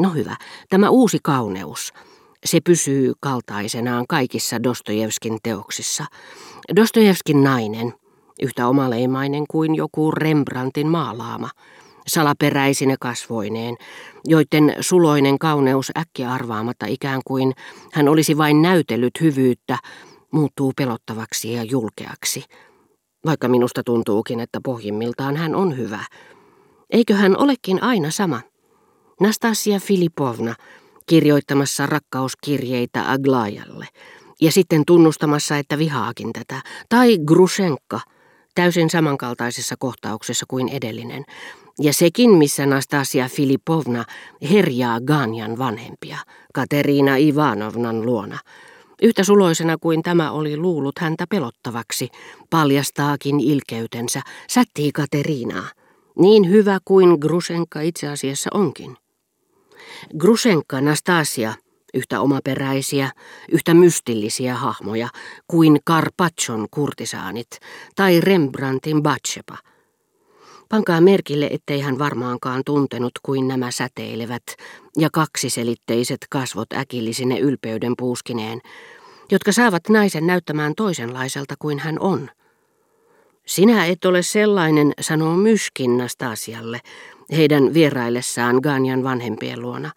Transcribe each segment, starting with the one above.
No hyvä, tämä uusi kauneus. Se pysyy kaltaisenaan kaikissa Dostojevskin teoksissa. Dostojevskin nainen, yhtä omaleimainen kuin joku Rembrandtin maalaama, salaperäisine kasvoineen, joiden suloinen kauneus äkkiä arvaamatta ikään kuin hän olisi vain näytellyt hyvyyttä, muuttuu pelottavaksi ja julkeaksi. Vaikka minusta tuntuukin, että pohjimmiltaan hän on hyvä. Eikö hän olekin aina sama? Nastasia Filipovna kirjoittamassa rakkauskirjeitä Aglajalle ja sitten tunnustamassa, että vihaakin tätä. Tai Grushenka, täysin samankaltaisessa kohtauksessa kuin edellinen. Ja sekin, missä Nastasia Filipovna herjaa Ganjan vanhempia, Katerina Ivanovnan luona. Yhtä suloisena kuin tämä oli luullut häntä pelottavaksi, paljastaakin ilkeytensä, sättii Katerinaa. Niin hyvä kuin Grushenka itse asiassa onkin. Grushenka Nastasia, yhtä omaperäisiä, yhtä mystillisiä hahmoja kuin Carpaccion kurtisaanit tai Rembrandtin Batsheba. Pankaa merkille, ettei hän varmaankaan tuntenut kuin nämä säteilevät ja kaksiselitteiset kasvot äkillisine ylpeyden puuskineen, jotka saavat naisen näyttämään toisenlaiselta kuin hän on. Sinä et ole sellainen, sanoo Myskin Nastasialle, heidän vieraillessaan Ganjan vanhempien luona.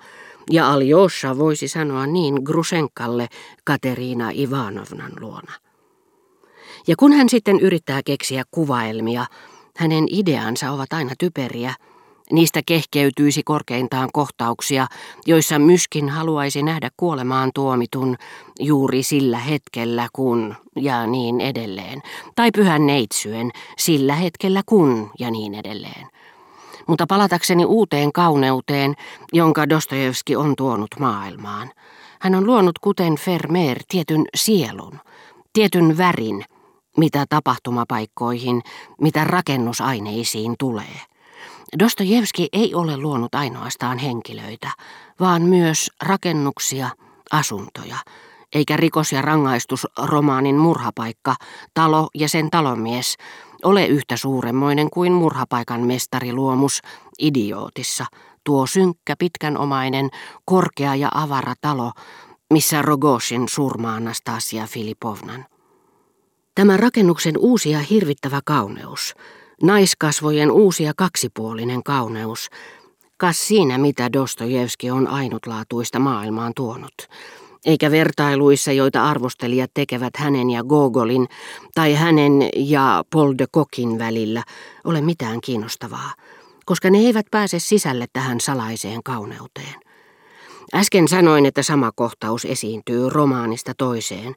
Ja Aljosha voisi sanoa niin Grusenkalle Katerina Ivanovnan luona. Ja kun hän sitten yrittää keksiä kuvaelmia, hänen ideansa ovat aina typeriä. Niistä kehkeytyisi korkeintaan kohtauksia, joissa myskin haluaisi nähdä kuolemaan tuomitun juuri sillä hetkellä kun ja niin edelleen. Tai pyhän neitsyen sillä hetkellä kun ja niin edelleen mutta palatakseni uuteen kauneuteen, jonka Dostojevski on tuonut maailmaan. Hän on luonut kuten Vermeer tietyn sielun, tietyn värin, mitä tapahtumapaikkoihin, mitä rakennusaineisiin tulee. Dostojevski ei ole luonut ainoastaan henkilöitä, vaan myös rakennuksia, asuntoja, eikä rikos- ja rangaistusromaanin murhapaikka, talo ja sen talomies ole yhtä suuremmoinen kuin murhapaikan mestariluomus idiootissa, tuo synkkä pitkänomainen, korkea ja avara talo, missä Rogoshin surmaa Anastasia Filipovnan. Tämä rakennuksen uusi ja hirvittävä kauneus, naiskasvojen uusi ja kaksipuolinen kauneus, kas siinä mitä Dostojevski on ainutlaatuista maailmaan tuonut – eikä vertailuissa, joita arvostelijat tekevät hänen ja Gogolin tai hänen ja Paul de Kokin välillä, ole mitään kiinnostavaa, koska ne eivät pääse sisälle tähän salaiseen kauneuteen. Äsken sanoin, että sama kohtaus esiintyy romaanista toiseen,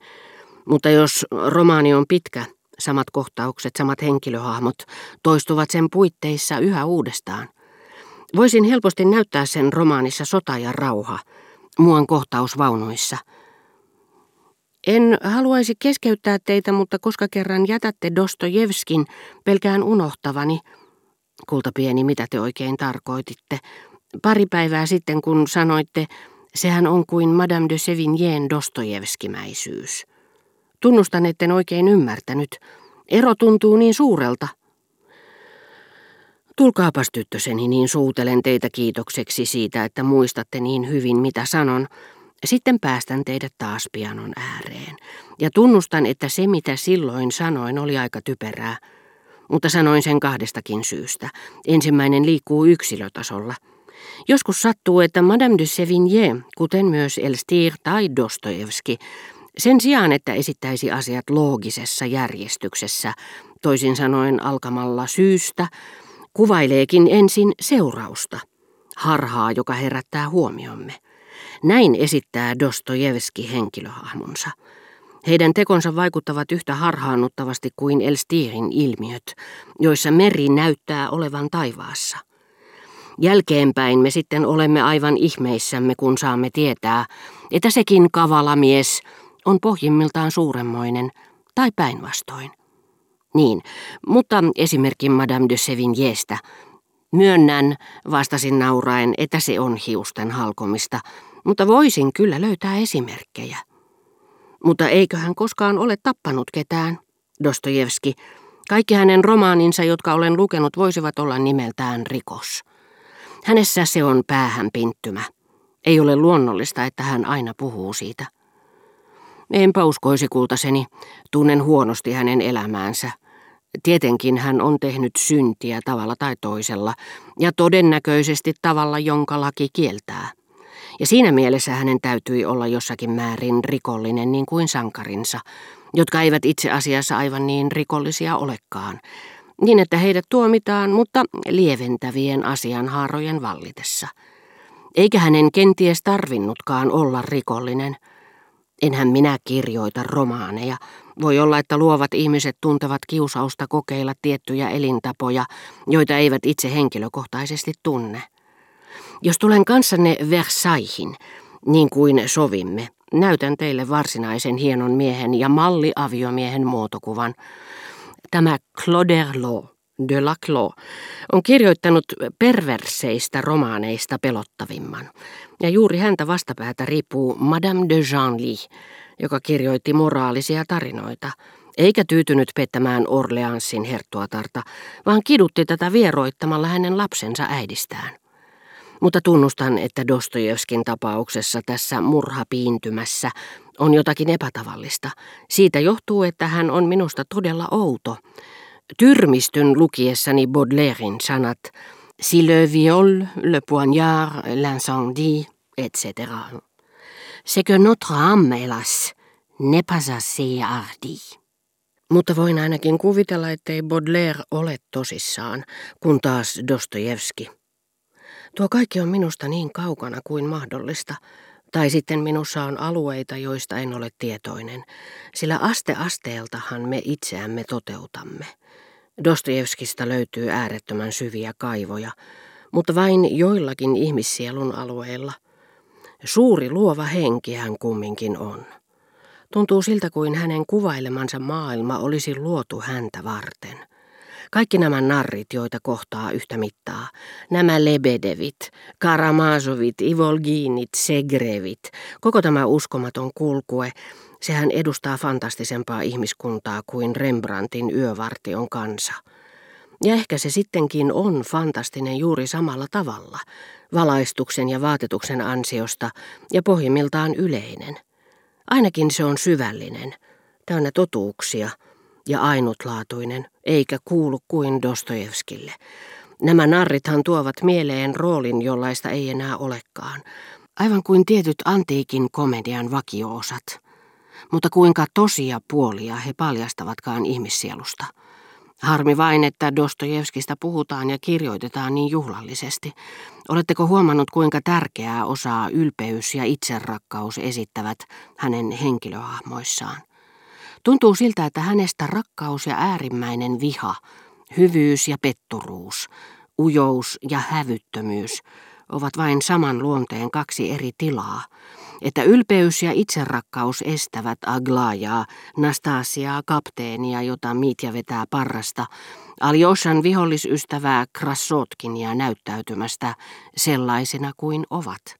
mutta jos romaani on pitkä, samat kohtaukset, samat henkilöhahmot toistuvat sen puitteissa yhä uudestaan. Voisin helposti näyttää sen romaanissa Sota ja rauha – muun kohtausvaunuissa. En haluaisi keskeyttää teitä, mutta koska kerran jätätte Dostojevskin, pelkään unohtavani. Kulta pieni, mitä te oikein tarkoititte. Pari päivää sitten, kun sanoitte, sehän on kuin Madame de Sevignen Dostojevskimäisyys. Tunnustan, etten oikein ymmärtänyt. Ero tuntuu niin suurelta. Tulkaapas tyttöseni, niin suutelen teitä kiitokseksi siitä, että muistatte niin hyvin, mitä sanon. Sitten päästän teidät taas pianon ääreen. Ja tunnustan, että se, mitä silloin sanoin, oli aika typerää. Mutta sanoin sen kahdestakin syystä. Ensimmäinen liikkuu yksilötasolla. Joskus sattuu, että Madame de Sevigné, kuten myös Elstir tai Dostojevski, sen sijaan, että esittäisi asiat loogisessa järjestyksessä, toisin sanoen alkamalla syystä, Kuvaileekin ensin seurausta, harhaa, joka herättää huomiomme. Näin esittää Dostojevski henkilöhahmonsa. Heidän tekonsa vaikuttavat yhtä harhaannuttavasti kuin Elstirin ilmiöt, joissa meri näyttää olevan taivaassa. Jälkeenpäin me sitten olemme aivan ihmeissämme, kun saamme tietää, että sekin kavala mies on pohjimmiltaan suuremmoinen tai päinvastoin. Niin, mutta esimerkki Madame de Sevignéstä. Myönnän, vastasin nauraen, että se on hiusten halkomista, mutta voisin kyllä löytää esimerkkejä. Mutta eikö hän koskaan ole tappanut ketään? Dostojevski. Kaikki hänen romaaninsa, jotka olen lukenut, voisivat olla nimeltään rikos. Hänessä se on päähän pinttymä. Ei ole luonnollista, että hän aina puhuu siitä. Enpä uskoisi kultaseni, tunnen huonosti hänen elämäänsä. Tietenkin hän on tehnyt syntiä tavalla tai toisella, ja todennäköisesti tavalla, jonka laki kieltää. Ja siinä mielessä hänen täytyi olla jossakin määrin rikollinen niin kuin sankarinsa, jotka eivät itse asiassa aivan niin rikollisia olekaan, niin että heidät tuomitaan, mutta lieventävien asianhaarojen vallitessa. Eikä hänen kenties tarvinnutkaan olla rikollinen. Enhän minä kirjoita romaaneja. Voi olla, että luovat ihmiset tuntevat kiusausta kokeilla tiettyjä elintapoja, joita eivät itse henkilökohtaisesti tunne. Jos tulen kanssanne Versaillesin, niin kuin sovimme, näytän teille varsinaisen hienon miehen ja malliaviomiehen muotokuvan. Tämä Clauderlo de la Clos on kirjoittanut perverseistä romaaneista pelottavimman. Ja juuri häntä vastapäätä riippuu Madame de Genlis, joka kirjoitti moraalisia tarinoita, eikä tyytynyt pettämään Orleansin herttuatarta, vaan kidutti tätä vieroittamalla hänen lapsensa äidistään. Mutta tunnustan, että Dostojevskin tapauksessa tässä murhapiintymässä on jotakin epätavallista. Siitä johtuu, että hän on minusta todella outo. Tyrmistyn lukiessani Baudelairein sanat Si le viol, le poignard, l'incendie, etc. C'est que notre âme, hélas, n'est pas assez hardie. Mutta voin ainakin kuvitella, ettei Baudelaire ole tosissaan, kun taas Dostojevski. Tuo kaikki on minusta niin kaukana kuin mahdollista, tai sitten minussa on alueita, joista en ole tietoinen, sillä aste asteeltahan me itseämme toteutamme. Dostojevskista löytyy äärettömän syviä kaivoja, mutta vain joillakin ihmissielun alueilla. Suuri luova henki hän kumminkin on. Tuntuu siltä kuin hänen kuvailemansa maailma olisi luotu häntä varten – kaikki nämä narrit, joita kohtaa yhtä mittaa, nämä Lebedevit, Karamazovit, Ivolginit, Segrevit, koko tämä uskomaton kulkue, sehän edustaa fantastisempaa ihmiskuntaa kuin Rembrandtin yövartion kansa. Ja ehkä se sittenkin on fantastinen juuri samalla tavalla, valaistuksen ja vaatetuksen ansiosta ja pohjimmiltaan yleinen. Ainakin se on syvällinen, täynnä totuuksia – ja ainutlaatuinen, eikä kuulu kuin Dostojevskille. Nämä narrithan tuovat mieleen roolin, jollaista ei enää olekaan, aivan kuin tietyt antiikin komedian vakioosat. Mutta kuinka tosia puolia he paljastavatkaan ihmissielusta. Harmi vain, että Dostojevskista puhutaan ja kirjoitetaan niin juhlallisesti. Oletteko huomannut, kuinka tärkeää osaa ylpeys ja itserakkaus esittävät hänen henkilöhahmoissaan? Tuntuu siltä, että hänestä rakkaus ja äärimmäinen viha, hyvyys ja petturuus, ujous ja hävyttömyys ovat vain saman luonteen kaksi eri tilaa, että ylpeys ja itserakkaus estävät Aglajaa, Nastasiaa, kapteenia, jota Mitja vetää parrasta, Aljoshan vihollisystävää Krasotkinia näyttäytymästä sellaisena kuin ovat.